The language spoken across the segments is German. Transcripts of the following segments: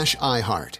slash iHeart.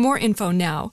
more info now.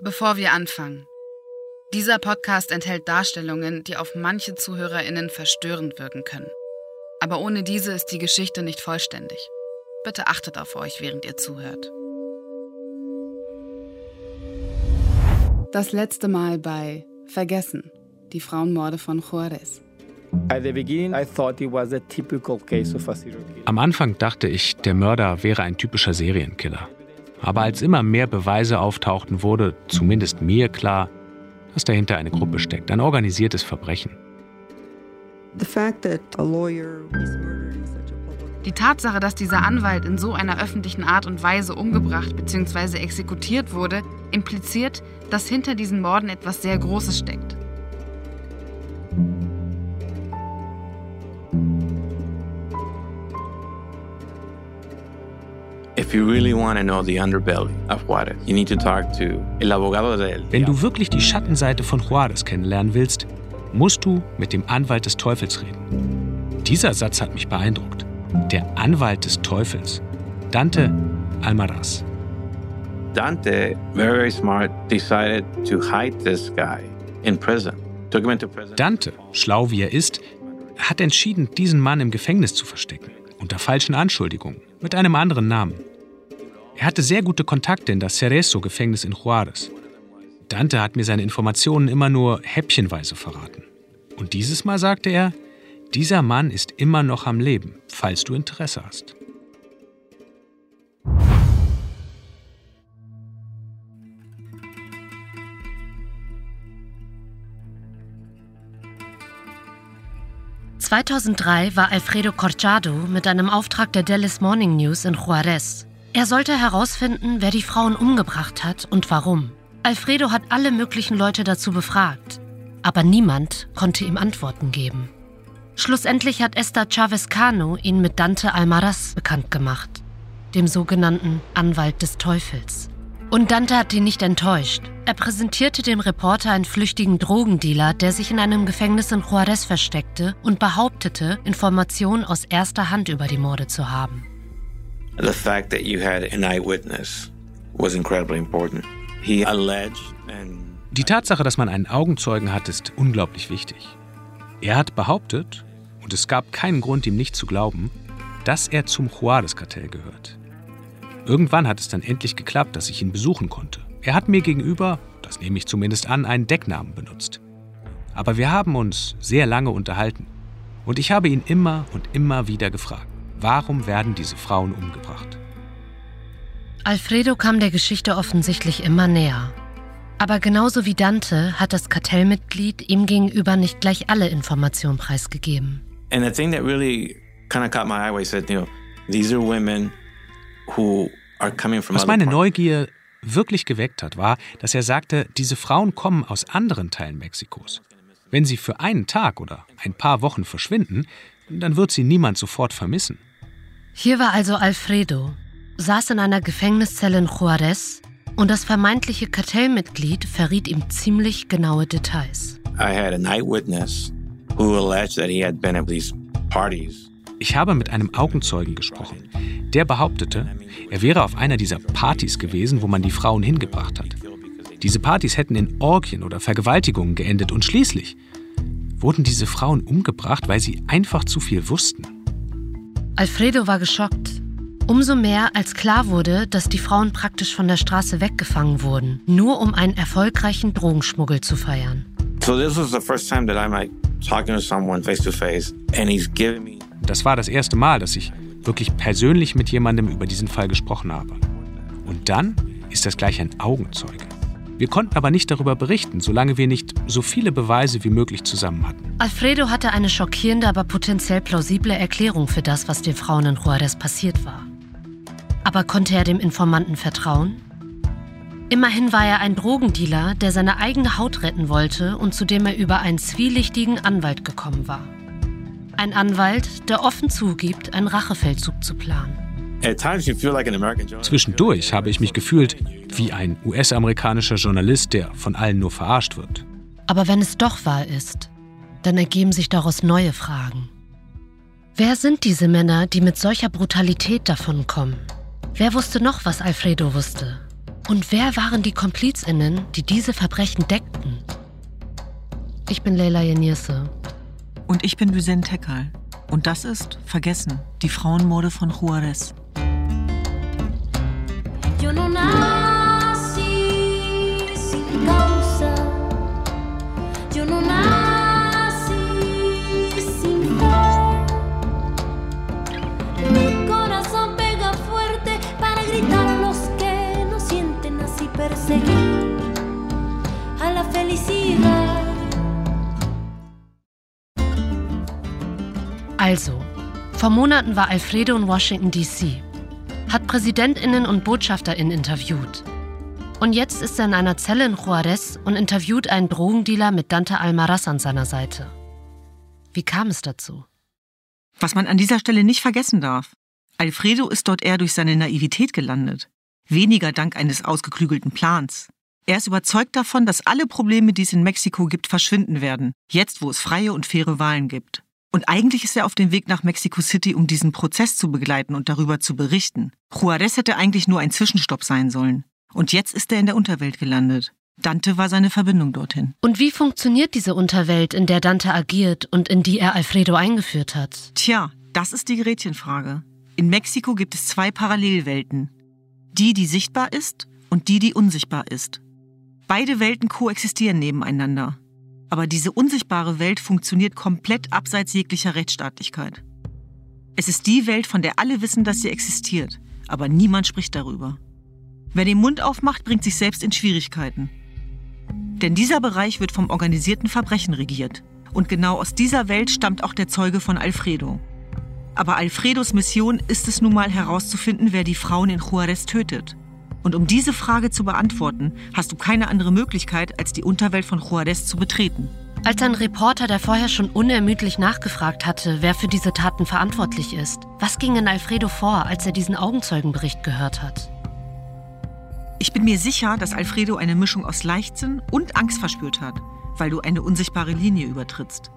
Bevor wir anfangen. Dieser Podcast enthält Darstellungen, die auf manche ZuhörerInnen verstörend wirken können. Aber ohne diese ist die Geschichte nicht vollständig. Bitte achtet auf euch, während ihr zuhört. Das letzte Mal bei Vergessen, die Frauenmorde von Juarez. Am Anfang dachte ich, der Mörder wäre ein typischer Serienkiller. Aber als immer mehr Beweise auftauchten, wurde zumindest mir klar, dass dahinter eine Gruppe steckt, ein organisiertes Verbrechen. Die Tatsache, dass dieser Anwalt in so einer öffentlichen Art und Weise umgebracht bzw. exekutiert wurde, impliziert, dass hinter diesen Morden etwas sehr Großes steckt. Wenn du wirklich die Schattenseite von Juarez kennenlernen willst, musst du mit dem Anwalt des Teufels reden. Dieser Satz hat mich beeindruckt. Der Anwalt des Teufels. Dante Almaraz. Dante, very, smart, decided to hide this guy in prison. Dante, schlau wie er ist, hat entschieden, diesen Mann im Gefängnis zu verstecken. Unter falschen Anschuldigungen. Mit einem anderen Namen. Er hatte sehr gute Kontakte in das Cerezo-Gefängnis in Juarez. Dante hat mir seine Informationen immer nur häppchenweise verraten. Und dieses Mal sagte er, dieser Mann ist immer noch am Leben, falls du Interesse hast. (2003) war Alfredo Corchado mit einem Auftrag der Dallas Morning News in Juarez. Er sollte herausfinden, wer die Frauen umgebracht hat und warum. Alfredo hat alle möglichen Leute dazu befragt, aber niemand konnte ihm Antworten geben. Schlussendlich hat Esther Chavez Cano ihn mit Dante Almaraz bekannt gemacht, dem sogenannten Anwalt des Teufels. Und Dante hat ihn nicht enttäuscht. Er präsentierte dem Reporter einen flüchtigen Drogendealer, der sich in einem Gefängnis in Juarez versteckte und behauptete, Informationen aus erster Hand über die Morde zu haben. The fact that you had an eyewitness was incredibly important. He alleged and Die Tatsache, dass man einen Augenzeugen hat, ist unglaublich wichtig. Er hat behauptet, und es gab keinen Grund, ihm nicht zu glauben, dass er zum Juarez-Kartell gehört. Irgendwann hat es dann endlich geklappt, dass ich ihn besuchen konnte. Er hat mir gegenüber, das nehme ich zumindest an, einen Decknamen benutzt. Aber wir haben uns sehr lange unterhalten. Und ich habe ihn immer und immer wieder gefragt, warum werden diese Frauen umgebracht? Alfredo kam der Geschichte offensichtlich immer näher. Aber genauso wie Dante hat das Kartellmitglied ihm gegenüber nicht gleich alle Informationen preisgegeben. and the thing that really kind of caught my eye, was said, you know, these are women who are coming from Was meine. Neugier wirklich geweckt hat, war, dass er sagte, diese Frauen kommen aus anderen Teilen Mexikos. Wenn sie für einen Tag oder ein paar Wochen verschwinden, dann wird sie niemand sofort vermissen. Hier war also Alfredo, saß in einer Gefängniszelle in Juarez und das vermeintliche Kartellmitglied verriet ihm ziemlich genaue Details. I had an eyewitness who alleged that he had been at these parties. Ich habe mit einem Augenzeugen gesprochen. Der behauptete, er wäre auf einer dieser Partys gewesen, wo man die Frauen hingebracht hat. Diese Partys hätten in Orgien oder Vergewaltigungen geendet und schließlich wurden diese Frauen umgebracht, weil sie einfach zu viel wussten. Alfredo war geschockt. Umso mehr, als klar wurde, dass die Frauen praktisch von der Straße weggefangen wurden, nur um einen erfolgreichen Drogenschmuggel zu feiern. So this was the first time that I'm like talking to someone face to face and he's giving me Das war das erste Mal, dass ich wirklich persönlich mit jemandem über diesen Fall gesprochen habe. Und dann ist das gleich ein Augenzeuge. Wir konnten aber nicht darüber berichten, solange wir nicht so viele Beweise wie möglich zusammen hatten. Alfredo hatte eine schockierende, aber potenziell plausible Erklärung für das, was den Frauen in Juarez passiert war. Aber konnte er dem Informanten vertrauen? Immerhin war er ein Drogendealer, der seine eigene Haut retten wollte und zu dem er über einen zwielichtigen Anwalt gekommen war. Ein Anwalt, der offen zugibt, einen Rachefeldzug zu planen. Zwischendurch habe ich mich gefühlt wie ein US-amerikanischer Journalist, der von allen nur verarscht wird. Aber wenn es doch wahr ist, dann ergeben sich daraus neue Fragen. Wer sind diese Männer, die mit solcher Brutalität davonkommen? Wer wusste noch, was Alfredo wusste? Und wer waren die KomplizInnen, die diese Verbrechen deckten? Ich bin Leila Yenirse. Und ich bin Büsen Tekal. Und das ist Vergessen, die Frauenmorde von Juarez. Also, vor Monaten war Alfredo in Washington, D.C., hat PräsidentInnen und BotschafterInnen interviewt. Und jetzt ist er in einer Zelle in Juarez und interviewt einen Drogendealer mit Dante Almaraz an seiner Seite. Wie kam es dazu? Was man an dieser Stelle nicht vergessen darf. Alfredo ist dort eher durch seine Naivität gelandet. Weniger dank eines ausgeklügelten Plans. Er ist überzeugt davon, dass alle Probleme, die es in Mexiko gibt, verschwinden werden. Jetzt, wo es freie und faire Wahlen gibt. Und eigentlich ist er auf dem Weg nach Mexico City, um diesen Prozess zu begleiten und darüber zu berichten. Juarez hätte eigentlich nur ein Zwischenstopp sein sollen. Und jetzt ist er in der Unterwelt gelandet. Dante war seine Verbindung dorthin. Und wie funktioniert diese Unterwelt, in der Dante agiert und in die er Alfredo eingeführt hat? Tja, das ist die Gretchenfrage. In Mexiko gibt es zwei Parallelwelten. Die, die sichtbar ist und die, die unsichtbar ist. Beide Welten koexistieren nebeneinander. Aber diese unsichtbare Welt funktioniert komplett abseits jeglicher Rechtsstaatlichkeit. Es ist die Welt, von der alle wissen, dass sie existiert, aber niemand spricht darüber. Wer den Mund aufmacht, bringt sich selbst in Schwierigkeiten. Denn dieser Bereich wird vom organisierten Verbrechen regiert. Und genau aus dieser Welt stammt auch der Zeuge von Alfredo. Aber Alfredos Mission ist es nun mal herauszufinden, wer die Frauen in Juarez tötet. Und um diese Frage zu beantworten, hast du keine andere Möglichkeit, als die Unterwelt von Juarez zu betreten. Als ein Reporter, der vorher schon unermüdlich nachgefragt hatte, wer für diese Taten verantwortlich ist, was ging in Alfredo vor, als er diesen Augenzeugenbericht gehört hat? Ich bin mir sicher, dass Alfredo eine Mischung aus Leichtsinn und Angst verspürt hat, weil du eine unsichtbare Linie übertrittst.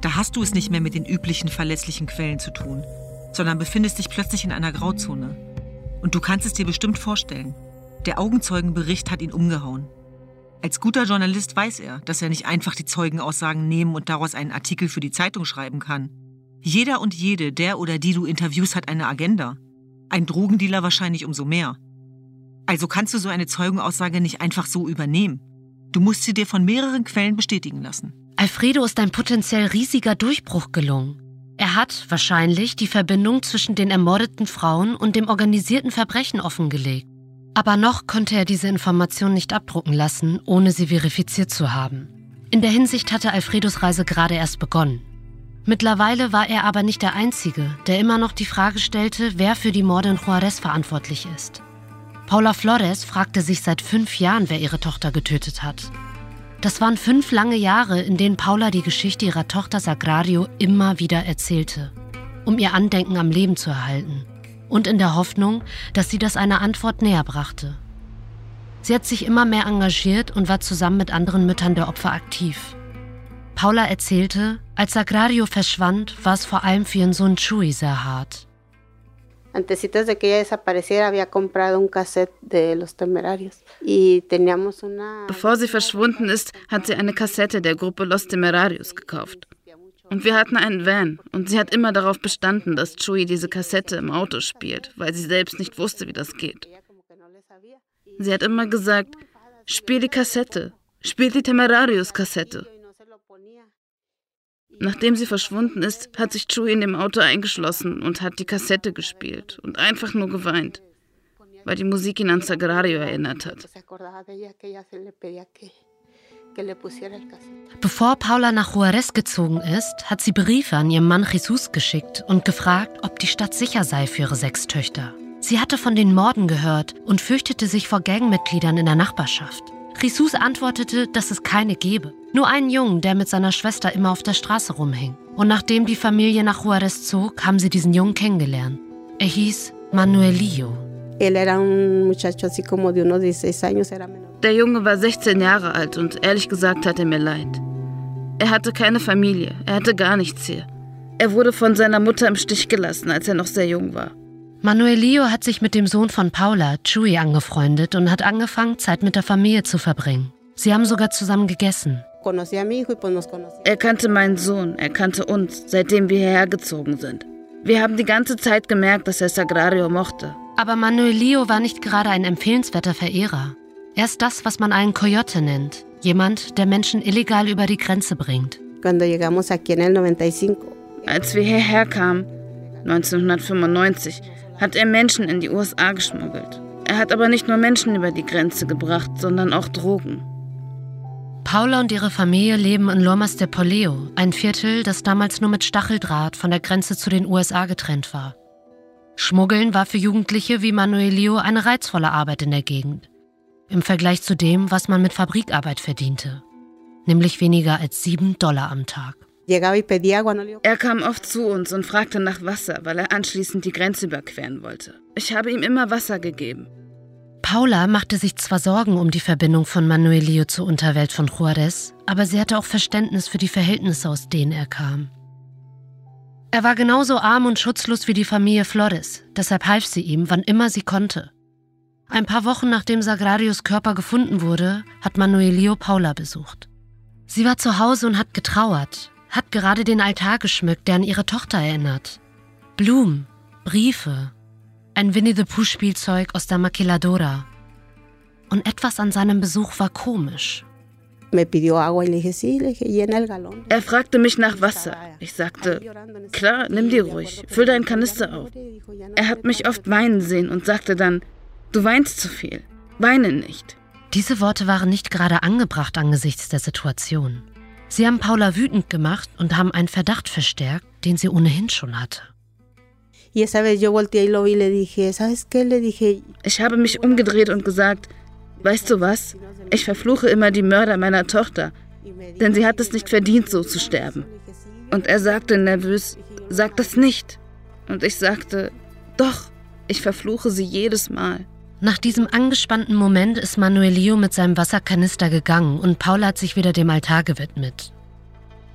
Da hast du es nicht mehr mit den üblichen verlässlichen Quellen zu tun, sondern befindest dich plötzlich in einer Grauzone. Und du kannst es dir bestimmt vorstellen. Der Augenzeugenbericht hat ihn umgehauen. Als guter Journalist weiß er, dass er nicht einfach die Zeugenaussagen nehmen und daraus einen Artikel für die Zeitung schreiben kann. Jeder und jede, der oder die du interviewst, hat eine Agenda. Ein Drogendealer wahrscheinlich umso mehr. Also kannst du so eine Zeugenaussage nicht einfach so übernehmen. Du musst sie dir von mehreren Quellen bestätigen lassen. Alfredo ist ein potenziell riesiger Durchbruch gelungen. Er hat wahrscheinlich die Verbindung zwischen den ermordeten Frauen und dem organisierten Verbrechen offengelegt. Aber noch konnte er diese Information nicht abdrucken lassen, ohne sie verifiziert zu haben. In der Hinsicht hatte Alfredos Reise gerade erst begonnen. Mittlerweile war er aber nicht der Einzige, der immer noch die Frage stellte, wer für die Morde in Juarez verantwortlich ist. Paula Flores fragte sich seit fünf Jahren, wer ihre Tochter getötet hat. Das waren fünf lange Jahre, in denen Paula die Geschichte ihrer Tochter Sagrario immer wieder erzählte. um ihr Andenken am Leben zu erhalten und in der Hoffnung, dass sie das einer Antwort näher brachte. Sie hat sich immer mehr engagiert und war zusammen mit anderen Müttern der Opfer aktiv. Paula erzählte, als Sagrario verschwand, war es vor allem für ihren Sohn Chuy sehr hart. Antecitos de que ella desapareciera, había comprado un cassette de Los Temerarios y teníamos una. Bevor sie verschwunden ist, hat sie eine Kassette der Gruppe Los Temerarios gekauft. Und wir hatten einen Van und sie hat immer darauf bestanden, dass Chuy diese Kassette im Auto spielt, weil sie selbst nicht wusste, wie das geht. Sie hat immer gesagt, spiel die Kassette, spiel die Temerarios-Kassette. Nachdem sie verschwunden ist, hat sich Chuy in dem Auto eingeschlossen und hat die Kassette gespielt und einfach nur geweint, weil die Musik ihn an Sagrario erinnert hat. Bevor Paula nach Juarez gezogen ist, hat sie Briefe an ihren Mann Jesus geschickt und gefragt, ob die Stadt sicher sei für ihre sechs Töchter. Sie hatte von den Morden gehört und fürchtete sich vor Gangmitgliedern in der Nachbarschaft. Jesus antwortete, dass es keine gebe. Nur einen Jungen, der mit seiner Schwester immer auf der Straße rumhing. Und nachdem die Familie nach Juarez zog, haben sie diesen Jungen kennengelernt. Er hieß Manuelillo. Der Junge war 16 Jahre alt und ehrlich gesagt hat er mir leid. Er hatte keine Familie, er hatte gar nichts hier. Er wurde von seiner Mutter im Stich gelassen, als er noch sehr jung war. Manuelio hat sich mit dem Sohn von Paula, Chuy, angefreundet und hat angefangen, Zeit mit der Familie zu verbringen. Sie haben sogar zusammen gegessen. Er kannte meinen Sohn, er kannte uns, seitdem wir hierher gezogen sind. Wir haben die ganze Zeit gemerkt, dass er Sagrario mochte. Aber Manuelio war nicht gerade ein empfehlenswerter Verehrer. Er ist das, was man einen Coyote nennt. Jemand, der Menschen illegal über die Grenze bringt. Als wir hierher kamen, 1995, hat er Menschen in die USA geschmuggelt. Er hat aber nicht nur Menschen über die Grenze gebracht, sondern auch Drogen. Paula und ihre Familie leben in Lomas de Poleo, ein Viertel, das damals nur mit Stacheldraht von der Grenze zu den USA getrennt war. Schmuggeln war für Jugendliche wie Manuelio eine reizvolle Arbeit in der Gegend. Im Vergleich zu dem, was man mit Fabrikarbeit verdiente. Nämlich weniger als sieben Dollar am Tag. Er kam oft zu uns und fragte nach Wasser, weil er anschließend die Grenze überqueren wollte. Ich habe ihm immer Wasser gegeben. Paula machte sich zwar Sorgen um die Verbindung von Manuelio zur Unterwelt von Juarez, aber sie hatte auch Verständnis für die Verhältnisse, aus denen er kam. Er war genauso arm und schutzlos wie die Familie Flores, deshalb half sie ihm, wann immer sie konnte. Ein paar Wochen nachdem Sagrarios Körper gefunden wurde, hat Manuelio Paula besucht. Sie war zu Hause und hat getrauert, hat gerade den Altar geschmückt, der an ihre Tochter erinnert. Blumen, Briefe, ein Winnie the Pooh Spielzeug aus der Maquiladora. Und etwas an seinem Besuch war komisch. Er fragte mich nach Wasser. Ich sagte, klar, nimm dir ruhig, füll deinen Kanister auf. Er hat mich oft weinen sehen und sagte dann, du weinst zu viel, weine nicht. Diese Worte waren nicht gerade angebracht angesichts der Situation. Sie haben Paula wütend gemacht und haben einen Verdacht verstärkt, den sie ohnehin schon hatte. Ich habe mich umgedreht und gesagt, weißt du was? Ich verfluche immer die Mörder meiner Tochter, denn sie hat es nicht verdient, so zu sterben. Und er sagte nervös, sag das nicht. Und ich sagte, doch, ich verfluche sie jedes Mal. Nach diesem angespannten Moment ist Manuelio mit seinem Wasserkanister gegangen und Paula hat sich wieder dem Altar gewidmet.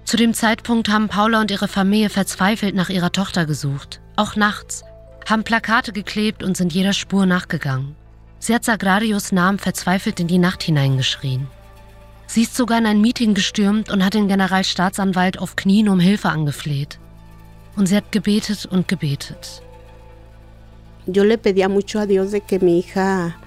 Zu dem Zeitpunkt haben Paula und ihre Familie verzweifelt nach ihrer Tochter gesucht, auch nachts, haben Plakate geklebt und sind jeder Spur nachgegangen. Sie hat Sagrarios Namen verzweifelt in die Nacht hineingeschrien. Sie ist sogar in ein Meeting gestürmt und hat den Generalstaatsanwalt auf Knien um Hilfe angefleht. Und sie hat gebetet und gebetet. Yo le pedía mucho a Dios de que mi hija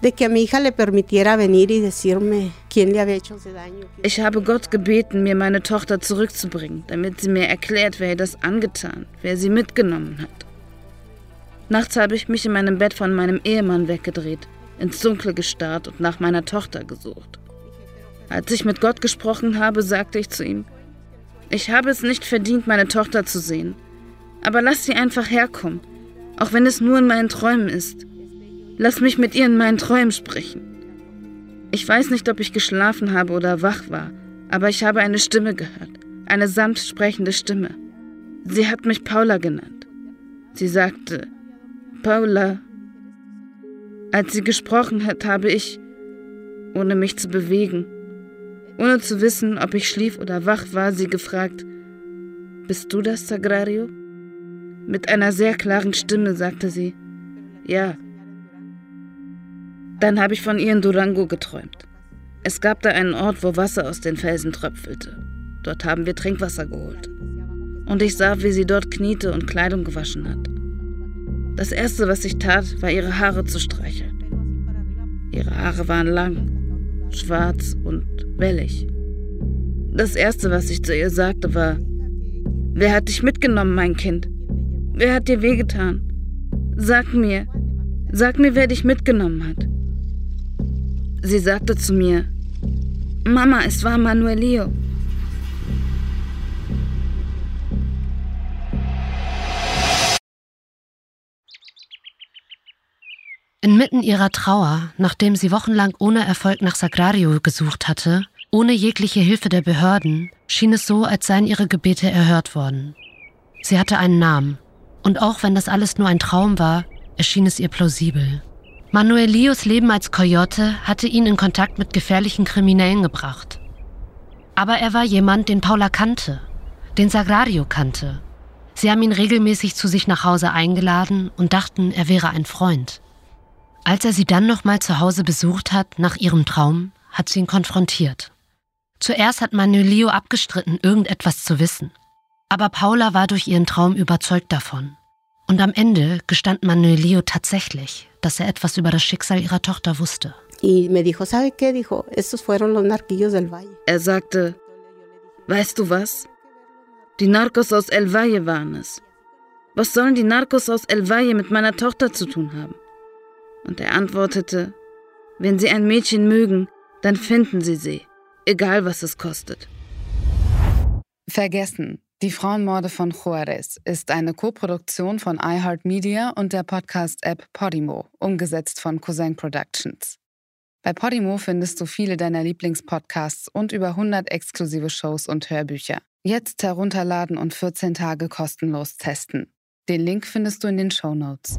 de que a mi hija le permitiera venir y decirme quién le había hecho ese daño. Ich habe Gott gebeten, mir meine Tochter zurückzubringen, damit sie mir erklärt, wer ihr das angetan, wer sie mitgenommen hat. Nachts habe ich mich in meinem Bett von meinem Ehemann weggedreht, ins Dunkle gestarrt und nach meiner Tochter gesucht. Als ich mit Gott gesprochen habe, sagte ich zu ihm, ich habe es nicht verdient, meine Tochter zu sehen, aber lass sie einfach herkommen auch wenn es nur in meinen Träumen ist. Lass mich mit ihr in meinen Träumen sprechen. Ich weiß nicht, ob ich geschlafen habe oder wach war, aber ich habe eine Stimme gehört, eine sanft sprechende Stimme. Sie hat mich Paula genannt. Sie sagte, Paula. Als sie gesprochen hat, habe ich, ohne mich zu bewegen, ohne zu wissen, ob ich schlief oder wach war, sie gefragt, Bist du das, Sagrario? Mit einer sehr klaren Stimme sagte sie, Ja. Dann habe ich von ihr in Durango geträumt. Es gab da einen Ort, wo Wasser aus den Felsen tröpfelte. Dort haben wir Trinkwasser geholt. Und ich sah, wie sie dort kniete und Kleidung gewaschen hat. Das Erste, was ich tat, war ihre Haare zu streicheln. Ihre Haare waren lang, schwarz und wellig. Das Erste, was ich zu ihr sagte, war, Wer hat dich mitgenommen, mein Kind? Wer hat dir wehgetan? Sag mir, sag mir, wer dich mitgenommen hat. Sie sagte zu mir, Mama, es war Manuelio. Inmitten ihrer Trauer, nachdem sie wochenlang ohne Erfolg nach Sagrario gesucht hatte, ohne jegliche Hilfe der Behörden, schien es so, als seien ihre Gebete erhört worden. Sie hatte einen Namen, und auch wenn das alles nur ein Traum war, erschien es ihr plausibel. Manuel Lios Leben als Coyote hatte ihn in Kontakt mit gefährlichen Kriminellen gebracht. Aber er war jemand, den Paula kannte, den Sagrario kannte. Sie haben ihn regelmäßig zu sich nach Hause eingeladen und dachten, er wäre ein Freund. Als er sie dann nochmal zu Hause besucht hat, nach ihrem Traum, hat sie ihn konfrontiert. Zuerst hat Manuelio abgestritten, irgendetwas zu wissen. Aber Paula war durch ihren Traum überzeugt davon. Und am Ende gestand Manuelio tatsächlich, dass er etwas über das Schicksal ihrer Tochter wusste. Er sagte, weißt du was? Die Narcos aus El Valle waren es. Was sollen die Narcos aus El Valle mit meiner Tochter zu tun haben? Und er antwortete, wenn Sie ein Mädchen mögen, dann finden Sie sie, egal was es kostet. Vergessen. Die Frauenmorde von Juarez ist eine Koproduktion von iHeartMedia und der Podcast-App Podimo, umgesetzt von Cousin Productions. Bei Podimo findest du viele deiner Lieblingspodcasts und über 100 exklusive Shows und Hörbücher. Jetzt herunterladen und 14 Tage kostenlos testen. Den Link findest du in den Show Notes.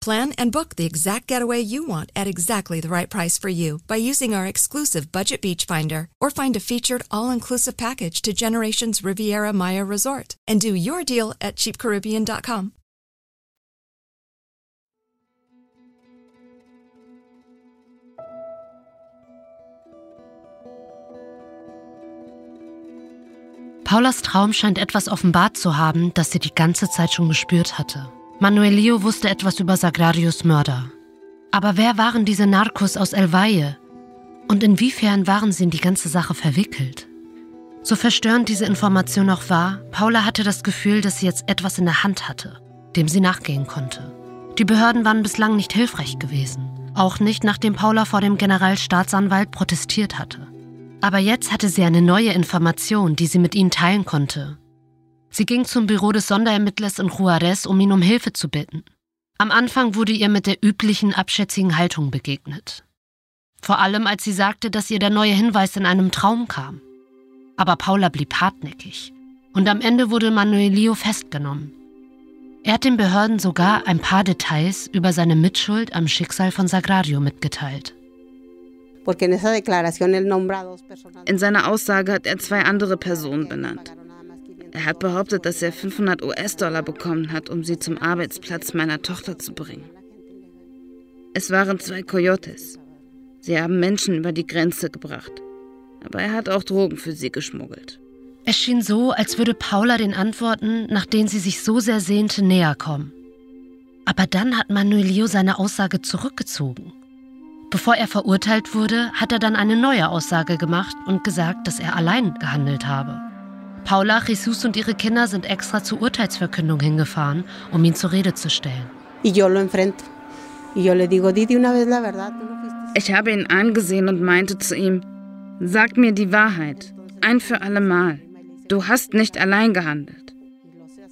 Plan and book the exact getaway you want at exactly the right price for you by using our exclusive Budget Beach Finder or find a featured all-inclusive package to Generations Riviera Maya Resort and do your deal at cheapcaribbean.com. Paulas Traum scheint etwas offenbart zu haben, das sie die ganze Zeit schon gespürt hatte. Manuelio wusste etwas über Sagrarios Mörder. Aber wer waren diese Narcos aus El Valle? Und inwiefern waren sie in die ganze Sache verwickelt? So verstörend diese Information auch war, Paula hatte das Gefühl, dass sie jetzt etwas in der Hand hatte, dem sie nachgehen konnte. Die Behörden waren bislang nicht hilfreich gewesen. Auch nicht, nachdem Paula vor dem Generalstaatsanwalt protestiert hatte. Aber jetzt hatte sie eine neue Information, die sie mit ihnen teilen konnte. Sie ging zum Büro des Sonderermittlers in Juarez, um ihn um Hilfe zu bitten. Am Anfang wurde ihr mit der üblichen abschätzigen Haltung begegnet. Vor allem, als sie sagte, dass ihr der neue Hinweis in einem Traum kam. Aber Paula blieb hartnäckig. Und am Ende wurde Manuelio festgenommen. Er hat den Behörden sogar ein paar Details über seine Mitschuld am Schicksal von Sagrario mitgeteilt. In seiner Aussage hat er zwei andere Personen benannt. Er hat behauptet, dass er 500 US-Dollar bekommen hat, um sie zum Arbeitsplatz meiner Tochter zu bringen. Es waren zwei Coyotes. Sie haben Menschen über die Grenze gebracht. Aber er hat auch Drogen für sie geschmuggelt. Es schien so, als würde Paula den Antworten, nach denen sie sich so sehr sehnte, näher kommen. Aber dann hat Manuelio seine Aussage zurückgezogen. Bevor er verurteilt wurde, hat er dann eine neue Aussage gemacht und gesagt, dass er allein gehandelt habe. Paula, Jesus und ihre Kinder sind extra zur Urteilsverkündung hingefahren, um ihn zur Rede zu stellen. Ich habe ihn angesehen und meinte zu ihm, sag mir die Wahrheit, ein für alle Mal. Du hast nicht allein gehandelt.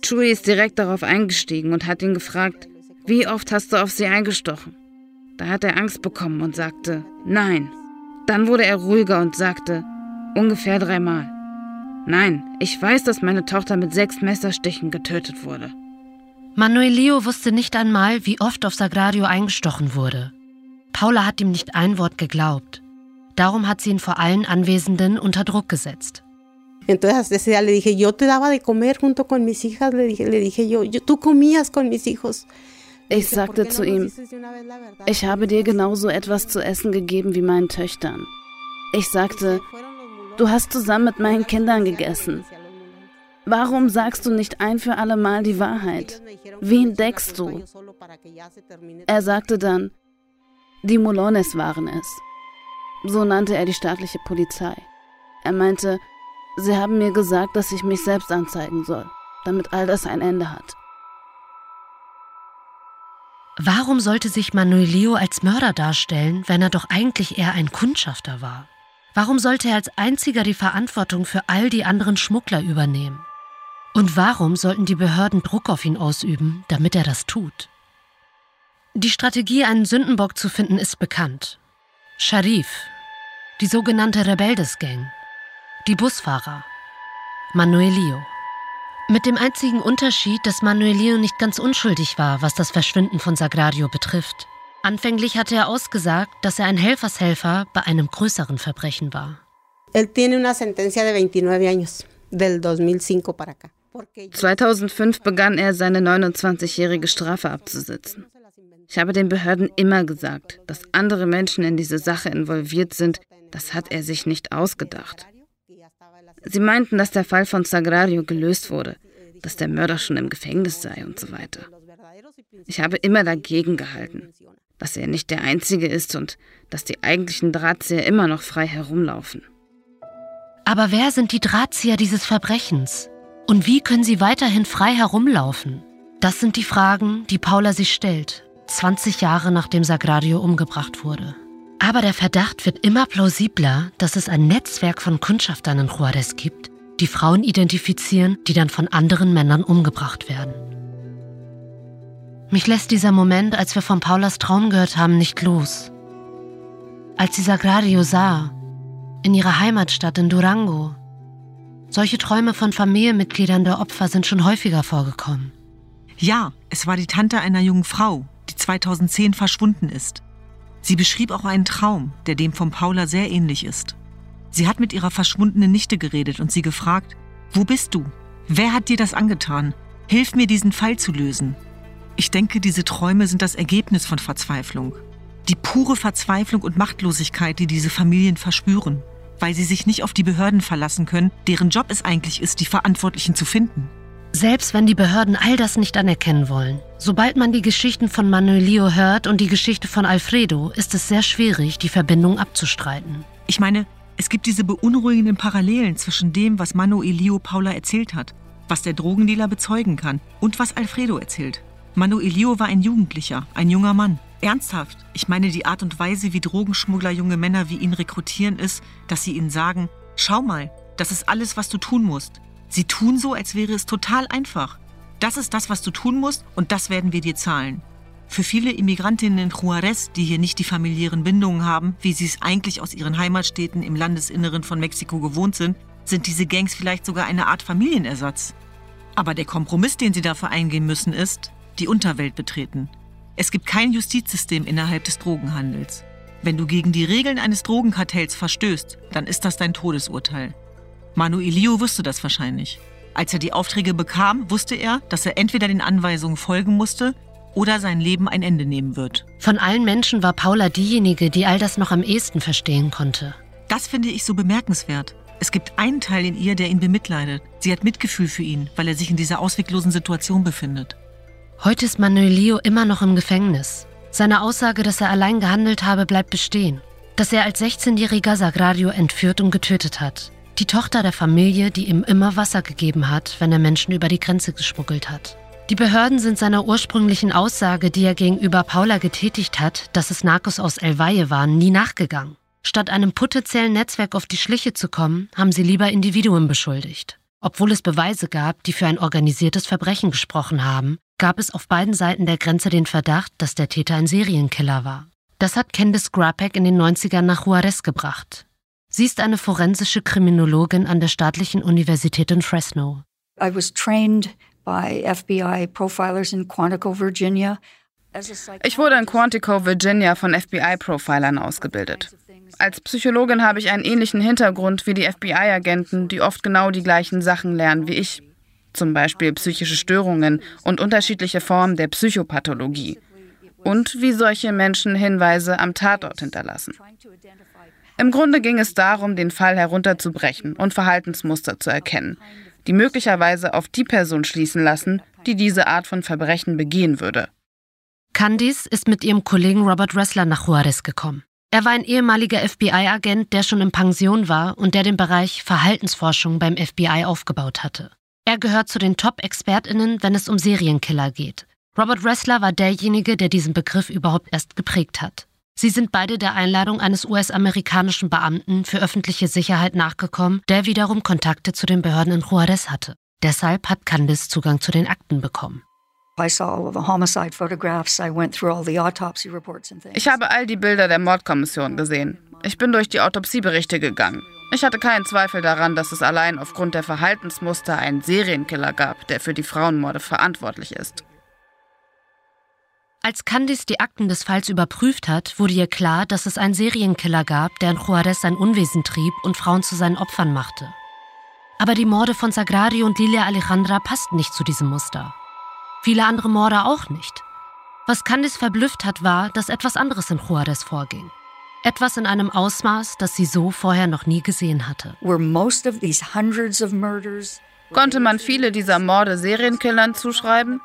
Chui ist direkt darauf eingestiegen und hat ihn gefragt, wie oft hast du auf sie eingestochen? Da hat er Angst bekommen und sagte, nein. Dann wurde er ruhiger und sagte, ungefähr dreimal. Nein, ich weiß, dass meine Tochter mit sechs Messerstichen getötet wurde. Manuel Leo wusste nicht einmal, wie oft auf Sagrario eingestochen wurde. Paula hat ihm nicht ein Wort geglaubt. Darum hat sie ihn vor allen Anwesenden unter Druck gesetzt. Entonces ese día le dije, yo te daba de comer junto con mis hijas, le dije, le dije yo, yo, tú comías con mis hijos. Ich sagte zu ihm, ich habe dir genauso etwas zu essen gegeben wie meinen Töchtern. Ich sagte, du hast zusammen mit meinen Kindern gegessen. Warum sagst du nicht ein für alle Mal die Wahrheit? Wen deckst du? Er sagte dann, die Molones waren es. So nannte er die staatliche Polizei. Er meinte, Sie haben mir gesagt, dass ich mich selbst anzeigen soll, damit all das ein Ende hat. Warum sollte sich Manuelio als Mörder darstellen, wenn er doch eigentlich eher ein Kundschafter war? Warum sollte er als einziger die Verantwortung für all die anderen Schmuggler übernehmen? Und warum sollten die Behörden Druck auf ihn ausüben, damit er das tut? Die Strategie, einen Sündenbock zu finden, ist bekannt. Sharif, die sogenannte Rebeldes-Gang, die Busfahrer. Manuelio. Mit dem einzigen Unterschied, dass Manuelio nicht ganz unschuldig war, was das Verschwinden von Sagrario betrifft. Anfänglich hatte er ausgesagt, dass er ein Helfershelfer bei einem größeren Verbrechen war. Él tiene una sentencia de 29 años, del 2005 para acá. 2005 begann er seine 29-jährige Strafe abzusitzen. Ich habe den Behörden immer gesagt, dass andere Menschen in diese Sache involviert sind, das hat er sich nicht ausgedacht. Sie meinten, dass der Fall von Sagrario gelöst wurde, dass der Mörder schon im Gefängnis sei und so weiter. Ich habe immer dagegen gehalten, dass er nicht der Einzige ist und dass die eigentlichen Drahtzieher immer noch frei herumlaufen. Aber wer sind die Drahtzieher dieses Verbrechens? Und wie können sie weiterhin frei herumlaufen? Das sind die Fragen, die Paula sich stellt, 20 Jahre nachdem Sagrario umgebracht wurde. Aber der Verdacht wird immer plausibler, dass es ein Netzwerk von Kundschaftern in Juarez gibt, die Frauen identifizieren, die dann von anderen Männern umgebracht werden. Mich lässt dieser Moment, als wir von Paulas Traum gehört haben, nicht los. Als sie Sagrario sah, in ihrer Heimatstadt in Durango. Solche Träume von Familienmitgliedern der Opfer sind schon häufiger vorgekommen. Ja, es war die Tante einer jungen Frau, die 2010 verschwunden ist. Sie beschrieb auch einen Traum, der dem von Paula sehr ähnlich ist. Sie hat mit ihrer verschwundenen Nichte geredet und sie gefragt, wo bist du? Wer hat dir das angetan? Hilf mir, diesen Fall zu lösen. Ich denke, diese Träume sind das Ergebnis von Verzweiflung. Die pure Verzweiflung und Machtlosigkeit, die diese Familien verspüren, weil sie sich nicht auf die Behörden verlassen können, deren Job es eigentlich ist, die Verantwortlichen zu finden. Selbst wenn die Behörden all das nicht anerkennen wollen, sobald man die Geschichten von Manuelio hört und die Geschichte von Alfredo, ist es sehr schwierig, die Verbindung abzustreiten. Ich meine, es gibt diese beunruhigenden Parallelen zwischen dem, was Manuelio Paula erzählt hat, was der Drogendealer bezeugen kann und was Alfredo erzählt. Manuelio war ein Jugendlicher, ein junger Mann. Ernsthaft, ich meine die Art und Weise, wie Drogenschmuggler junge Männer wie ihn rekrutieren, ist, dass sie ihnen sagen, schau mal, das ist alles, was du tun musst. Sie tun so, als wäre es total einfach. Das ist das, was du tun musst und das werden wir dir zahlen. Für viele Immigrantinnen in Juarez, die hier nicht die familiären Bindungen haben, wie sie es eigentlich aus ihren Heimatstädten im Landesinneren von Mexiko gewohnt sind, sind diese Gangs vielleicht sogar eine Art Familienersatz. Aber der Kompromiss, den sie dafür eingehen müssen, ist, die Unterwelt betreten. Es gibt kein Justizsystem innerhalb des Drogenhandels. Wenn du gegen die Regeln eines Drogenkartells verstößt, dann ist das dein Todesurteil. Manuelio wusste das wahrscheinlich. Als er die Aufträge bekam, wusste er, dass er entweder den Anweisungen folgen musste oder sein Leben ein Ende nehmen wird. Von allen Menschen war Paula diejenige, die all das noch am ehesten verstehen konnte. Das finde ich so bemerkenswert. Es gibt einen Teil in ihr, der ihn bemitleidet. Sie hat Mitgefühl für ihn, weil er sich in dieser ausweglosen Situation befindet. Heute ist Manuelio immer noch im Gefängnis. Seine Aussage, dass er allein gehandelt habe, bleibt bestehen. Dass er als 16-jähriger Sagrario entführt und getötet hat. Die Tochter der Familie, die ihm immer Wasser gegeben hat, wenn er Menschen über die Grenze geschmuggelt hat. Die Behörden sind seiner ursprünglichen Aussage, die er gegenüber Paula getätigt hat, dass es Narcos aus El Valle waren, nie nachgegangen. Statt einem potenziellen Netzwerk auf die Schliche zu kommen, haben sie lieber Individuen beschuldigt. Obwohl es Beweise gab, die für ein organisiertes Verbrechen gesprochen haben, gab es auf beiden Seiten der Grenze den Verdacht, dass der Täter ein Serienkiller war. Das hat Candice Grapek in den 90ern nach Juarez gebracht. Sie ist eine forensische Kriminologin an der Staatlichen Universität in Fresno. I was trained by FBI profilers in Quantico, Virginia. Ich wurde in Quantico, Virginia von FBI-Profilern ausgebildet. Als Psychologin habe ich einen ähnlichen Hintergrund wie die FBI-Agenten, die oft genau die gleichen Sachen lernen wie ich. Zum Beispiel psychische Störungen und unterschiedliche Formen der Psychopathologie. Und wie solche Menschen Hinweise am Tatort hinterlassen. Im Grunde ging es darum, den Fall herunterzubrechen und Verhaltensmuster zu erkennen, die möglicherweise auf die Person schließen lassen, die diese Art von Verbrechen begehen würde. Candice ist mit ihrem Kollegen Robert Ressler nach Juarez gekommen. Er war ein ehemaliger FBI-Agent, der schon in Pension war und der den Bereich Verhaltensforschung beim FBI aufgebaut hatte. Er gehört zu den Top-ExpertInnen, wenn es um Serienkiller geht. Robert Ressler war derjenige, der diesen Begriff überhaupt erst geprägt hat. Sie sind beide der Einladung eines US-amerikanischen Beamten für öffentliche Sicherheit nachgekommen, der wiederum Kontakte zu den Behörden in Juarez hatte. Deshalb hat Candice Zugang zu den Akten bekommen. Ich habe all die Bilder der Mordkommission gesehen. Ich bin durch die Autopsieberichte gegangen. Ich hatte keinen Zweifel daran, dass es allein aufgrund der Verhaltensmuster einen Serienkiller gab, der für die Frauenmorde verantwortlich ist. Als Candice die Akten des Falls überprüft hat, wurde ihr klar, dass es einen Serienkiller gab, der in Juarez sein Unwesen trieb und Frauen zu seinen Opfern machte. Aber die Morde von Sagrario und Lilia Alejandra passten nicht zu diesem Muster. Viele andere Morde auch nicht. Was Candice verblüfft hat, war, dass etwas anderes in Juarez vorging. Etwas in einem Ausmaß, das sie so vorher noch nie gesehen hatte. Konnte man viele dieser Morde Serienkillern zuschreiben?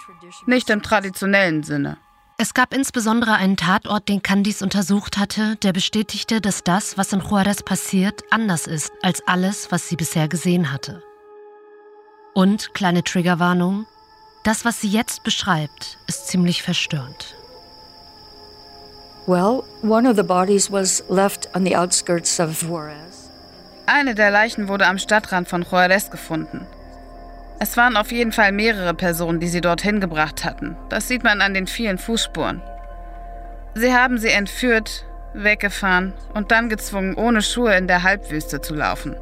Nicht im traditionellen Sinne. Es gab insbesondere einen Tatort, den Candice untersucht hatte, der bestätigte, dass das, was in Juarez passiert, anders ist als alles, was sie bisher gesehen hatte. Und, kleine Triggerwarnung, das, was sie jetzt beschreibt, ist ziemlich verstörend. Eine der Leichen wurde am Stadtrand von Juarez gefunden. Es waren auf jeden Fall mehrere Personen, die sie dorthin gebracht hatten. Das sieht man an den vielen Fußspuren. Sie haben sie entführt, weggefahren und dann gezwungen, ohne Schuhe in der Halbwüste zu laufen.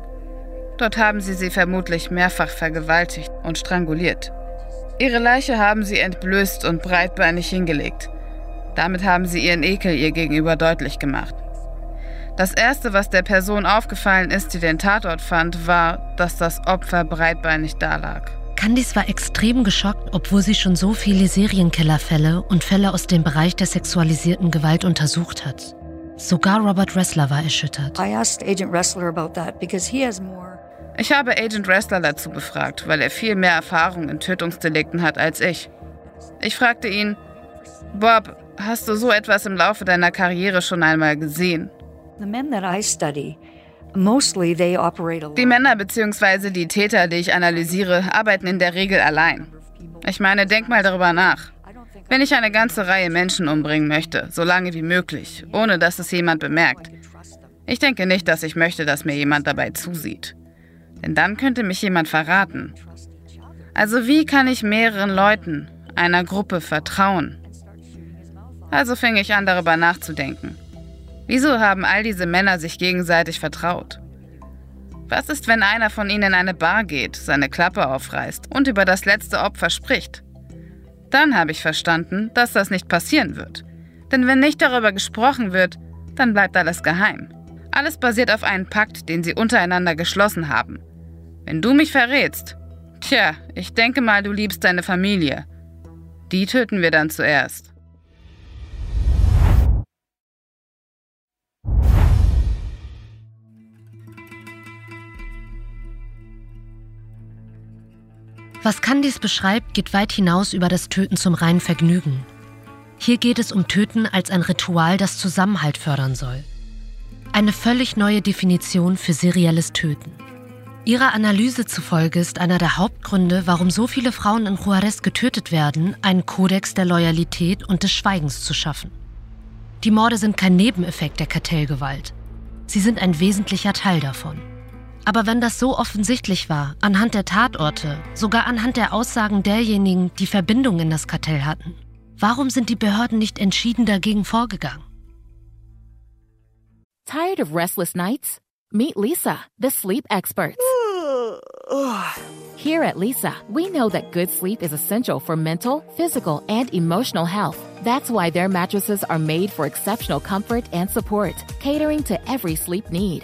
Dort haben sie sie vermutlich mehrfach vergewaltigt und stranguliert. Ihre Leiche haben sie entblößt und breitbeinig hingelegt. Damit haben sie ihren Ekel ihr gegenüber deutlich gemacht. Das Erste, was der Person aufgefallen ist, die den Tatort fand, war, dass das Opfer breitbeinig dalag. Candice war extrem geschockt, obwohl sie schon so viele Serienkillerfälle und Fälle aus dem Bereich der sexualisierten Gewalt untersucht hat. Sogar Robert Ressler war erschüttert. Ich habe Agent Wrestler dazu befragt, weil er viel mehr Erfahrung in Tötungsdelikten hat als ich. Ich fragte ihn, Bob, hast du so etwas im Laufe deiner Karriere schon einmal gesehen? Die Männer bzw. die Täter, die ich analysiere, arbeiten in der Regel allein. Ich meine, denk mal darüber nach. Wenn ich eine ganze Reihe Menschen umbringen möchte, so lange wie möglich, ohne dass es jemand bemerkt, ich denke nicht, dass ich möchte, dass mir jemand dabei zusieht. Denn dann könnte mich jemand verraten. Also wie kann ich mehreren Leuten, einer Gruppe vertrauen? Also fing ich an, darüber nachzudenken. Wieso haben all diese Männer sich gegenseitig vertraut? Was ist, wenn einer von ihnen in eine Bar geht, seine Klappe aufreißt und über das letzte Opfer spricht? Dann habe ich verstanden, dass das nicht passieren wird. Denn wenn nicht darüber gesprochen wird, dann bleibt alles geheim. Alles basiert auf einem Pakt, den sie untereinander geschlossen haben. Wenn du mich verrätst, tja, ich denke mal, du liebst deine Familie. Die töten wir dann zuerst. Was Candice beschreibt, geht weit hinaus über das Töten zum reinen Vergnügen. Hier geht es um Töten als ein Ritual, das Zusammenhalt fördern soll. Eine völlig neue Definition für serielles Töten. Ihrer Analyse zufolge ist einer der Hauptgründe, warum so viele Frauen in Juarez getötet werden, einen Kodex der Loyalität und des Schweigens zu schaffen. Die Morde sind kein Nebeneffekt der Kartellgewalt. Sie sind ein wesentlicher Teil davon. Aber wenn das so offensichtlich war, anhand der Tatorte, sogar anhand der Aussagen derjenigen, die Verbindungen in das Kartell hatten, warum sind die Behörden nicht entschieden dagegen vorgegangen? Tired of restless nights? Meet Lisa, the sleep experts. Here at Lisa, we know that good sleep is essential for mental, physical, and emotional health. That's why their mattresses are made for exceptional comfort and support, catering to every sleep need.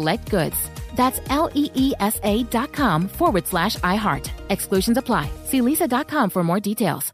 select goods. That's leesa.com forward slash iHeart. Exclusions apply. See lisa.com for more details.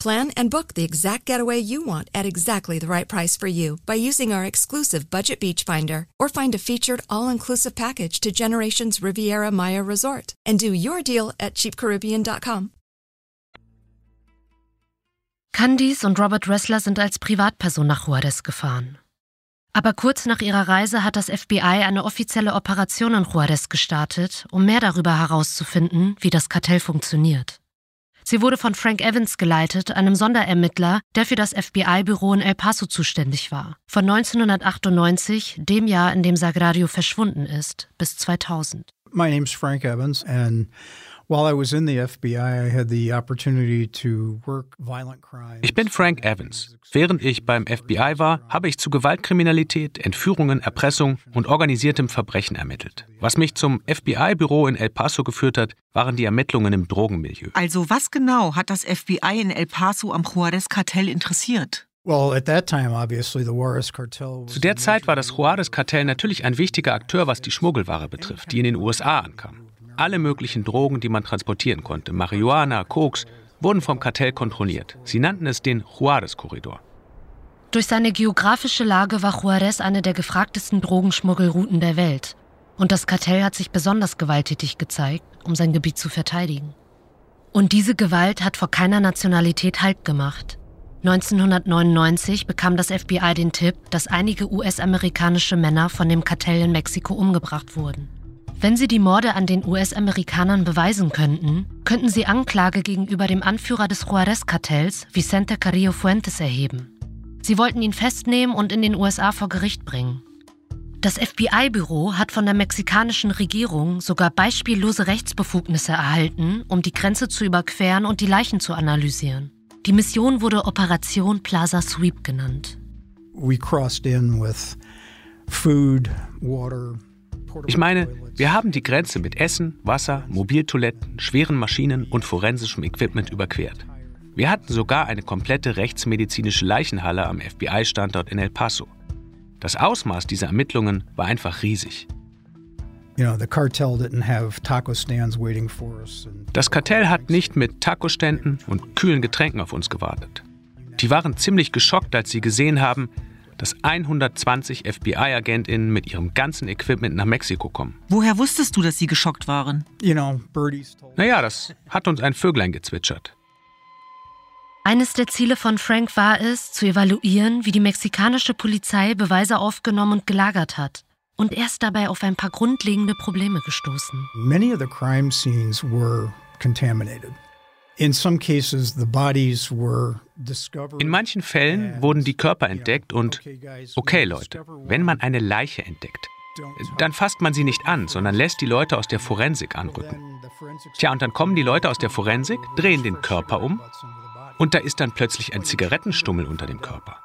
Plan and book the exact getaway you want at exactly the right price for you by using our exclusive Budget Beach Finder or find a featured all-inclusive package to Generations Riviera Maya Resort and do your deal at cheapcaribbean.com. Candice und Robert Ressler sind als Privatperson nach Juarez gefahren. Aber kurz nach ihrer Reise hat das FBI eine offizielle Operation in Juarez gestartet, um mehr darüber herauszufinden, wie das Kartell funktioniert. Sie wurde von Frank Evans geleitet, einem Sonderermittler, der für das FBI-Büro in El Paso zuständig war. Von 1998, dem Jahr, in dem Sagrario verschwunden ist, bis 2000. My name's Frank Evans and while I was in the FBI, I had the opportunity to work violent crime. Ich bin Frank Evans. Während ich beim FBI war, habe ich zu Gewaltkriminalität, Entführungen, Erpressung und organisiertem Verbrechen ermittelt. Was mich zum FBI-Büro in El Paso geführt hat, waren die Ermittlungen im Drogenmilieu. Also was genau hat das FBI in El Paso am Juarez-Kartell interessiert? Well, at that time, obviously, the Juarez cartel was Zu der Zeit war das Juarez-Kartell natürlich ein wichtiger Akteur, was die Schmuggelware betrifft, die in den USA ankam. Alle möglichen Drogen, die man transportieren konnte, Marihuana, Koks wurden vom Kartell kontrolliert. Sie nannten es den Juarez-Korridor. Durch seine geografische Lage war Juarez eine der gefragtesten Drogenschmuggelrouten der Welt. Und das Kartell hat sich besonders gewalttätig gezeigt, um sein Gebiet zu verteidigen. Und diese Gewalt hat vor keiner Nationalität Halt gemacht. 1999 bekam das FBI den Tipp, dass einige US-amerikanische Männer von dem Kartell in Mexiko umgebracht wurden. Wenn sie die Morde an den US-Amerikanern beweisen könnten, könnten sie Anklage gegenüber dem Anführer des Juarez-Kartells, Vicente Carrillo Fuentes, erheben. Sie wollten ihn festnehmen und in den USA vor Gericht bringen. Das FBI-Büro hat von der mexikanischen Regierung sogar beispiellose Rechtsbefugnisse erhalten, um die Grenze zu überqueren und die Leichen zu analysieren. Die Mission wurde Operation Plaza Sweep genannt. We crossed in with food, water, Ich meine, wir haben die Grenze mit Essen, Wasser, Mobiltoiletten, schweren Maschinen und forensischem Equipment überquert. Wir hatten sogar eine komplette rechtsmedizinische Leichenhalle am FBI-Standort in El Paso. Das Ausmaß dieser Ermittlungen war einfach riesig. Das Kartell hat nicht mit Tacoständen und kühlen Getränken auf uns gewartet. Die waren ziemlich geschockt, als sie gesehen haben, dass 120 FBI-AgentInnen mit ihrem ganzen Equipment nach Mexiko kommen. Woher wusstest du, dass sie geschockt waren? you know, birdies told Naja, das hat uns ein Vöglein gezwitschert. Eines der Ziele von Frank war es, zu evaluieren, wie die mexikanische Polizei Beweise aufgenommen und gelagert hat. Und er ist dabei auf ein paar grundlegende Probleme gestoßen. many of the crime scenes were contaminated. In some cases, the bodies were discovered. In manchen Fällen wurden die Körper entdeckt und, okay Leute, wenn man eine Leiche entdeckt, dann fasst man sie nicht an, sondern lässt die Leute aus der Forensik anrücken. Tja, und dann kommen die Leute aus der Forensik, drehen den Körper um und da ist dann plötzlich ein Zigarettenstummel unter dem Körper.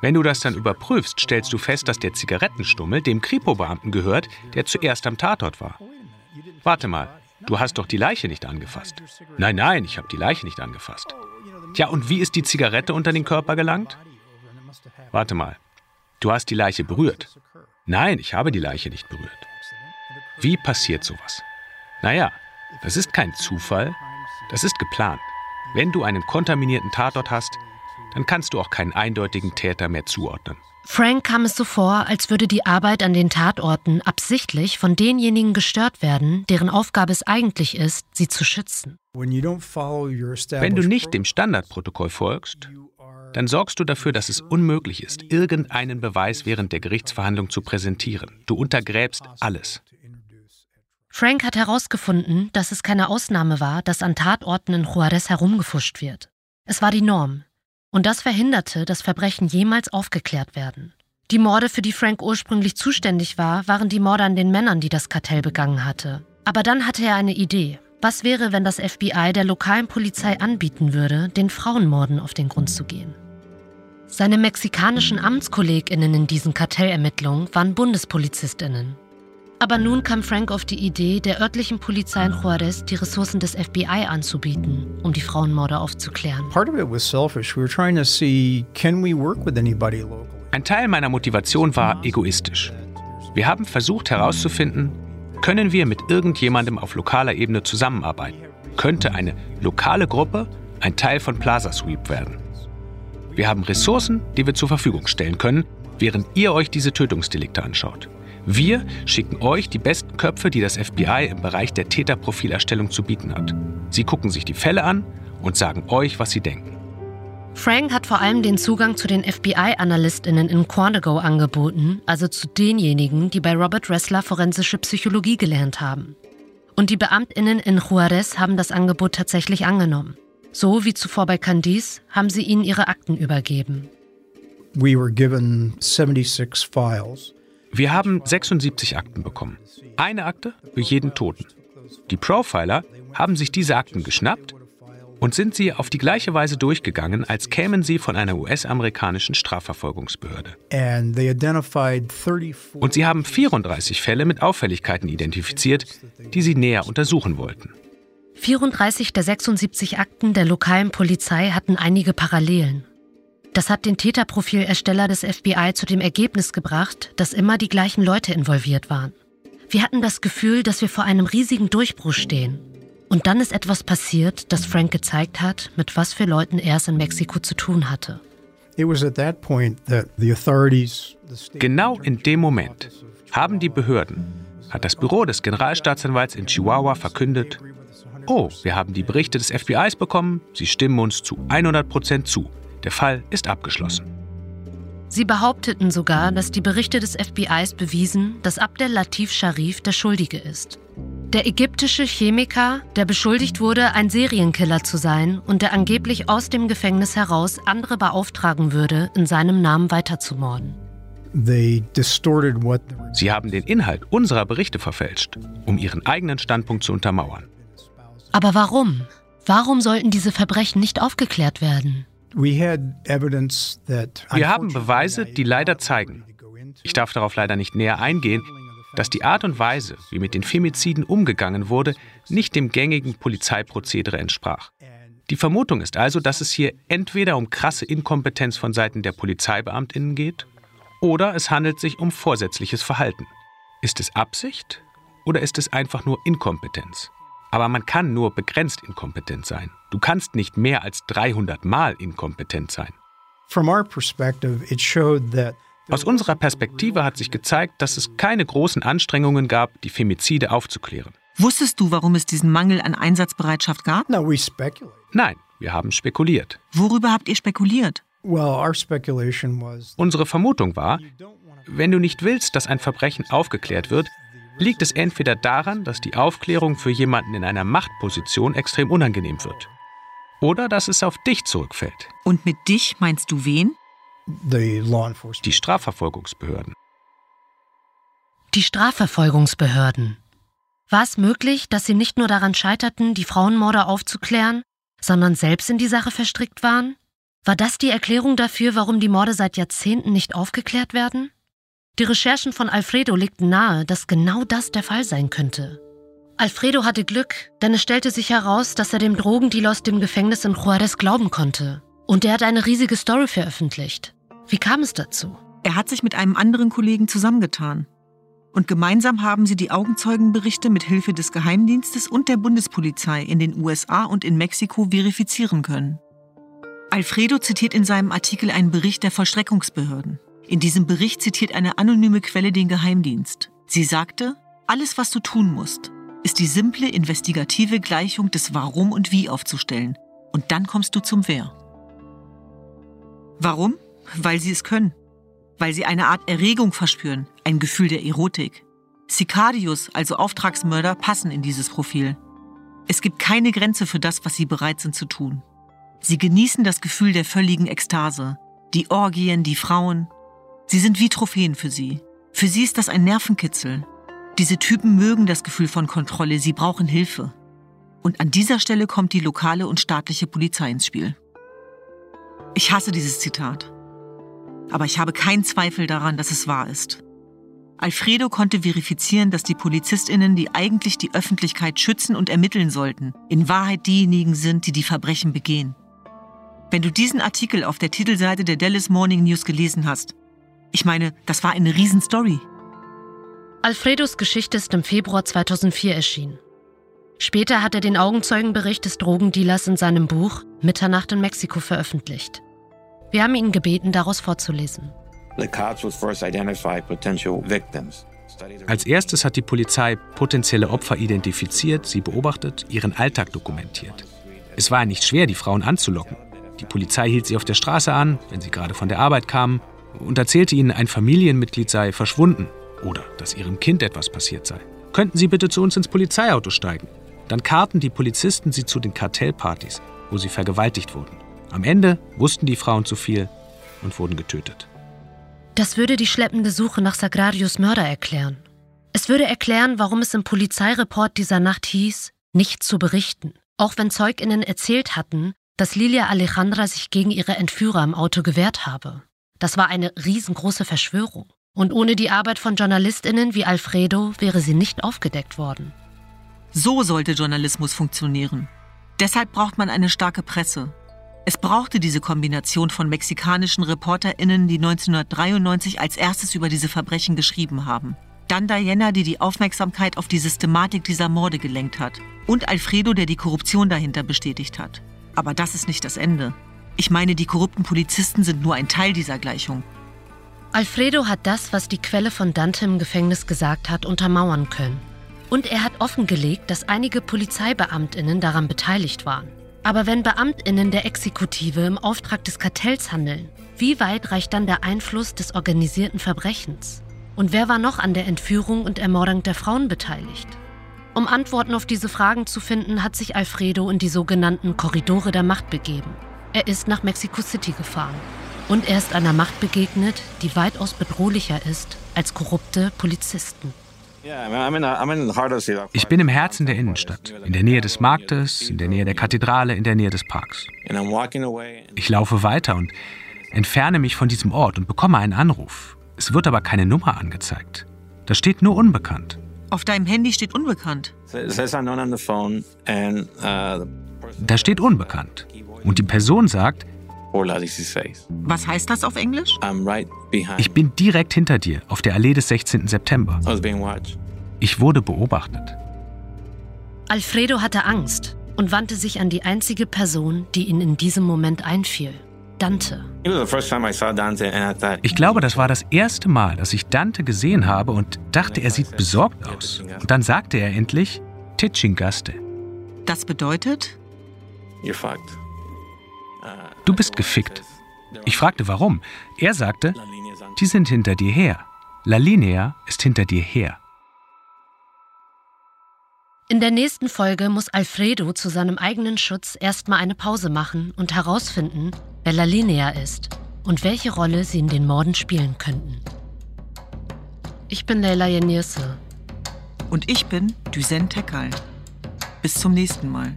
Wenn du das dann überprüfst, stellst du fest, dass der Zigarettenstummel dem Kripo-Beamten gehört, der zuerst am Tatort war. Warte mal, du hast doch die Leiche nicht angefasst. Nein, nein, ich habe die Leiche nicht angefasst. Tja, und wie ist die Zigarette unter den Körper gelangt? Warte mal, du hast die Leiche berührt. Nein, ich habe die Leiche nicht berührt. Wie passiert sowas? Naja, das ist kein Zufall, das ist geplant. Wenn du einen kontaminierten Tatort hast, dann kannst du auch keinen eindeutigen Täter mehr zuordnen. Frank kam es so vor, als würde die Arbeit an den Tatorten absichtlich von denjenigen gestört werden, deren Aufgabe es eigentlich ist, sie zu schützen. Wenn du nicht dem Standardprotokoll folgst, dann sorgst du dafür, dass es unmöglich ist, irgendeinen Beweis während der Gerichtsverhandlung zu präsentieren. Du untergräbst alles. Frank hat herausgefunden, dass es keine Ausnahme war, dass an Tatorten in Juarez herumgefuscht wird. Es war die Norm. Und das verhinderte, dass Verbrechen jemals aufgeklärt werden. Die Morde, für die Frank ursprünglich zuständig war, waren die Morde an den Männern, die das Kartell begangen hatte. Aber dann hatte er eine Idee. Was wäre, wenn das FBI der lokalen Polizei anbieten würde, den Frauenmorden auf den Grund zu gehen? Seine mexikanischen Amtskolleginnen in diesen Kartellermittlungen waren Bundespolizistinnen. Aber nun kam Frank auf die Idee, der örtlichen Polizei in Juarez die Ressourcen des FBI anzubieten, um die Frauenmorde aufzuklären. part of it was selfish. We were trying to see can we work with anybody local? Ein Teil meiner Motivation war egoistisch. Wir haben versucht herauszufinden, können wir mit irgendjemandem auf lokaler Ebene zusammenarbeiten? Könnte eine lokale Gruppe ein Teil von Plaza Sweep werden? Wir haben Ressourcen, die wir zur Verfügung stellen können, während ihr euch diese Tötungsdelikte anschaut. Wir schicken euch die besten Köpfe, die das FBI im Bereich der Täterprofilerstellung zu bieten hat. Sie gucken sich die Fälle an und sagen euch, was sie denken. Frank hat vor allem den Zugang zu den FBI-AnalystInnen in Quantico angeboten, also zu denjenigen, die bei Robert Ressler forensische Psychologie gelernt haben. Und die BeamtInnen in Juarez haben das Angebot tatsächlich angenommen. So wie zuvor bei Candice haben sie ihnen ihre Akten übergeben. We were given 76 files. Wir haben 76 Akten bekommen. Eine Akte für jeden Toten. Die Profiler haben sich diese Akten geschnappt und sind sie auf die gleiche Weise durchgegangen, als kämen sie von einer US-amerikanischen Strafverfolgungsbehörde. And they identified 34 Und sie haben 34 Fälle mit Auffälligkeiten identifiziert, die sie näher untersuchen wollten. 34 der 76 Akten der lokalen Polizei hatten einige Parallelen. Das hat den Täterprofilersteller des FBI zu dem Ergebnis gebracht, dass immer die gleichen Leute involviert waren. Wir hatten das Gefühl, dass wir vor einem riesigen Durchbruch stehen. Und dann ist etwas passiert, das Frank gezeigt hat, mit was für Leuten er es in Mexiko zu tun hatte. Genau in dem Moment haben die Behörden, hat das Büro des Generalstaatsanwalts in Chihuahua verkündet, oh, wir haben die Berichte des FBIs bekommen, sie stimmen uns zu 100 Prozent zu. Der Fall ist abgeschlossen. Sie behaupteten sogar, dass die Berichte des FBIs bewiesen, dass Abdel Latif Sharif der Schuldige ist. Der ägyptische Chemiker, der beschuldigt wurde, ein Serienkiller zu sein und der angeblich aus dem Gefängnis heraus andere beauftragen würde, in seinem Namen weiterzumorden. Sie haben den Inhalt unserer Berichte verfälscht, um ihren eigenen Standpunkt zu untermauern. Aber warum? Warum sollten diese Verbrechen nicht aufgeklärt werden? Wir haben Beweise, die leider zeigen, ich darf darauf leider nicht näher eingehen, dass die Art und Weise, wie mit den Femiziden umgegangen wurde, nicht dem gängigen Polizeiprozedere entsprach. Die Vermutung ist also, dass es hier entweder um krasse Inkompetenz von Seiten der Polizeibeamtinnen geht oder es handelt sich um vorsätzliches Verhalten. Ist es Absicht oder ist es einfach nur Inkompetenz? Aber man kann nur begrenzt inkompetent sein. Du kannst nicht mehr als 300 Mal inkompetent sein. Aus unserer Perspektive hat sich gezeigt, dass es keine großen Anstrengungen gab, die Femizide aufzuklären. Wusstest du, warum es diesen Mangel an Einsatzbereitschaft gab? Nein, wir haben spekuliert. Worüber habt ihr spekuliert? Unsere Vermutung war, wenn du nicht willst, dass ein Verbrechen aufgeklärt wird, liegt es entweder daran, dass die Aufklärung für jemanden in einer Machtposition extrem unangenehm wird, oder dass es auf dich zurückfällt. Und mit dich meinst du wen? Die Strafverfolgungsbehörden. Die Strafverfolgungsbehörden. War es möglich, dass sie nicht nur daran scheiterten, die Frauenmorde aufzuklären, sondern selbst in die Sache verstrickt waren? War das die Erklärung dafür, warum die Morde seit Jahrzehnten nicht aufgeklärt werden? Die Recherchen von Alfredo legten nahe, dass genau das der Fall sein könnte. Alfredo hatte Glück, denn es stellte sich heraus, dass er dem Drogendealer aus dem Gefängnis in Juarez glauben konnte. Und er hat eine riesige Story veröffentlicht. Wie kam es dazu? Er hat sich mit einem anderen Kollegen zusammengetan. Und gemeinsam haben sie die Augenzeugenberichte mit Hilfe des Geheimdienstes und der Bundespolizei in den USA und in Mexiko verifizieren können. Alfredo zitiert in seinem Artikel einen Bericht der Vollstreckungsbehörden. In diesem Bericht zitiert eine anonyme Quelle den Geheimdienst. Sie sagte, alles, was du tun musst, ist die simple investigative Gleichung des Warum und Wie aufzustellen. Und dann kommst du zum Wer. Warum? Weil sie es können. Weil sie eine Art Erregung verspüren, ein Gefühl der Erotik. Sicarius, also Auftragsmörder, passen in dieses Profil. Es gibt keine Grenze für das, was sie bereit sind zu tun. Sie genießen das Gefühl der völligen Ekstase. Die Orgien, die Frauen, Sie sind wie Trophäen für sie. Für sie ist das ein Nervenkitzel. Diese Typen mögen das Gefühl von Kontrolle, sie brauchen Hilfe. Und an dieser Stelle kommt die lokale und staatliche Polizei ins Spiel. Ich hasse dieses Zitat. Aber ich habe keinen Zweifel daran, dass es wahr ist. Alfredo konnte verifizieren, dass die Polizistinnen, die eigentlich die Öffentlichkeit schützen und ermitteln sollten, in Wahrheit diejenigen sind, die die Verbrechen begehen. Wenn du diesen Artikel auf der Titelseite der Dallas Morning News gelesen hast, ich meine, das war eine Riesenstory. Alfredos Geschichte ist im Februar 2004 erschienen. Später hat er den Augenzeugenbericht des Drogendealers in seinem Buch Mitternacht in Mexiko veröffentlicht. Wir haben ihn gebeten, daraus vorzulesen. Als erstes hat die Polizei potenzielle Opfer identifiziert, sie beobachtet, ihren Alltag dokumentiert. Es war nicht schwer, die Frauen anzulocken. Die Polizei hielt sie auf der Straße an, wenn sie gerade von der Arbeit kamen, und erzählte ihnen, ein Familienmitglied sei verschwunden oder dass ihrem Kind etwas passiert sei. Könnten Sie bitte zu uns ins Polizeiauto steigen? Dann karten die Polizisten sie zu den Kartellpartys, wo sie vergewaltigt wurden. Am Ende wussten die Frauen zu viel und wurden getötet. Das würde die schleppende Suche nach Sagradius Mörder erklären. Es würde erklären, warum es im Polizeireport dieser Nacht hieß, nicht zu berichten, auch wenn Zeuginnen erzählt hatten, dass Lilia Alejandra sich gegen ihre Entführer im Auto gewehrt habe. Das war eine riesengroße Verschwörung. Und ohne die Arbeit von Journalistinnen wie Alfredo wäre sie nicht aufgedeckt worden. So sollte Journalismus funktionieren. Deshalb braucht man eine starke Presse. Es brauchte diese Kombination von mexikanischen Reporterinnen, die 1993 als erstes über diese Verbrechen geschrieben haben. Dann Diana, die die Aufmerksamkeit auf die Systematik dieser Morde gelenkt hat. Und Alfredo, der die Korruption dahinter bestätigt hat. Aber das ist nicht das Ende. Ich meine, die korrupten Polizisten sind nur ein Teil dieser Gleichung. Alfredo hat das, was die Quelle von Dante im Gefängnis gesagt hat, untermauern können. Und er hat offengelegt, dass einige Polizeibeamtinnen daran beteiligt waren. Aber wenn Beamtinnen der Exekutive im Auftrag des Kartells handeln, wie weit reicht dann der Einfluss des organisierten Verbrechens? Und wer war noch an der Entführung und Ermordung der Frauen beteiligt? Um Antworten auf diese Fragen zu finden, hat sich Alfredo in die sogenannten Korridore der Macht begeben. Er ist nach Mexico City gefahren. Und er ist einer Macht begegnet, die weitaus bedrohlicher ist als korrupte Polizisten. Ich bin im Herzen der Innenstadt, in der Nähe des Marktes, in der Nähe der Kathedrale, in der Nähe des Parks. Ich laufe weiter und entferne mich von diesem Ort und bekomme einen Anruf. Es wird aber keine Nummer angezeigt. Da steht nur unbekannt. Auf deinem Handy steht unbekannt. uh, Da steht unbekannt. Und die Person sagt, Was heißt das auf Englisch? ich bin direkt hinter dir auf der Allee des 16. September. Ich wurde beobachtet. Alfredo hatte Angst und wandte sich an die einzige Person, die ihn in diesem Moment einfiel. Dante. Ich glaube, das war das erste Mal, dass ich Dante gesehen habe und dachte, er sieht besorgt aus. Und dann sagte er endlich, Tichingaste. Das bedeutet? Du bist gefickt. Ich fragte, warum. Er sagte, die sind hinter dir her. La Linea ist hinter dir her. In der nächsten Folge muss Alfredo zu seinem eigenen Schutz erstmal eine Pause machen und herausfinden, wer La Linea ist und welche Rolle sie in den Morden spielen könnten. Ich bin Leila Yenirse. Und ich bin Düsen Tekal. Bis zum nächsten Mal.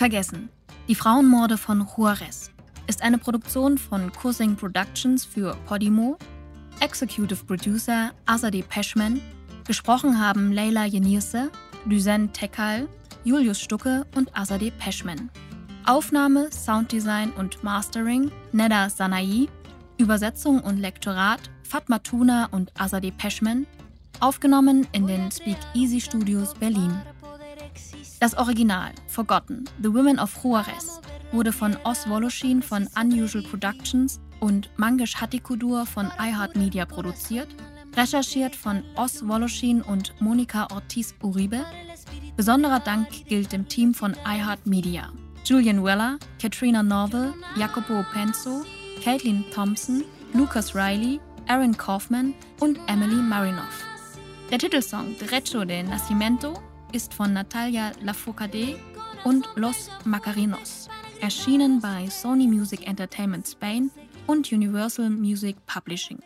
Vergessen. Die Frauenmorde von Juarez ist eine Produktion von Coursing Productions für Podimo, Executive Producer Azadeh Peschman, gesprochen haben Leila Yenirse, Düsen Tekal, Julius Stucke und Azadeh Peschman. Aufnahme, Sounddesign und Mastering Neda Sanai, Übersetzung und Lektorat Fatma Tuna und Azadeh Peschman, aufgenommen in den Speak Easy Studios Berlin. Das Original, Forgotten, The Women of Juarez, wurde von Os Woloschin von Unusual Productions und Mangesh Hattikudur von iHeartMedia produziert, recherchiert von Os Woloschin und Monika Ortiz Uribe. Besonderer Dank gilt dem Team von iHeartMedia. Julian Weller, Katrina Norville, Jacopo Penzo, Caitlin Thompson, Lucas Riley, Aaron Kaufman und Emily Marinoff. Der Titelsong Derecho de Nacimiento ist von Natalia Lafourcade und Los Macarinos, erschienen bei Sony Music Entertainment Spain und Universal Music Publishing.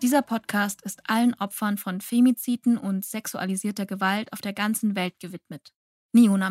Dieser Podcast ist allen Opfern von Femiziden und sexualisierter Gewalt auf der ganzen Welt gewidmet. Ni una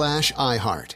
slash iHeart.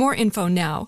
more info now.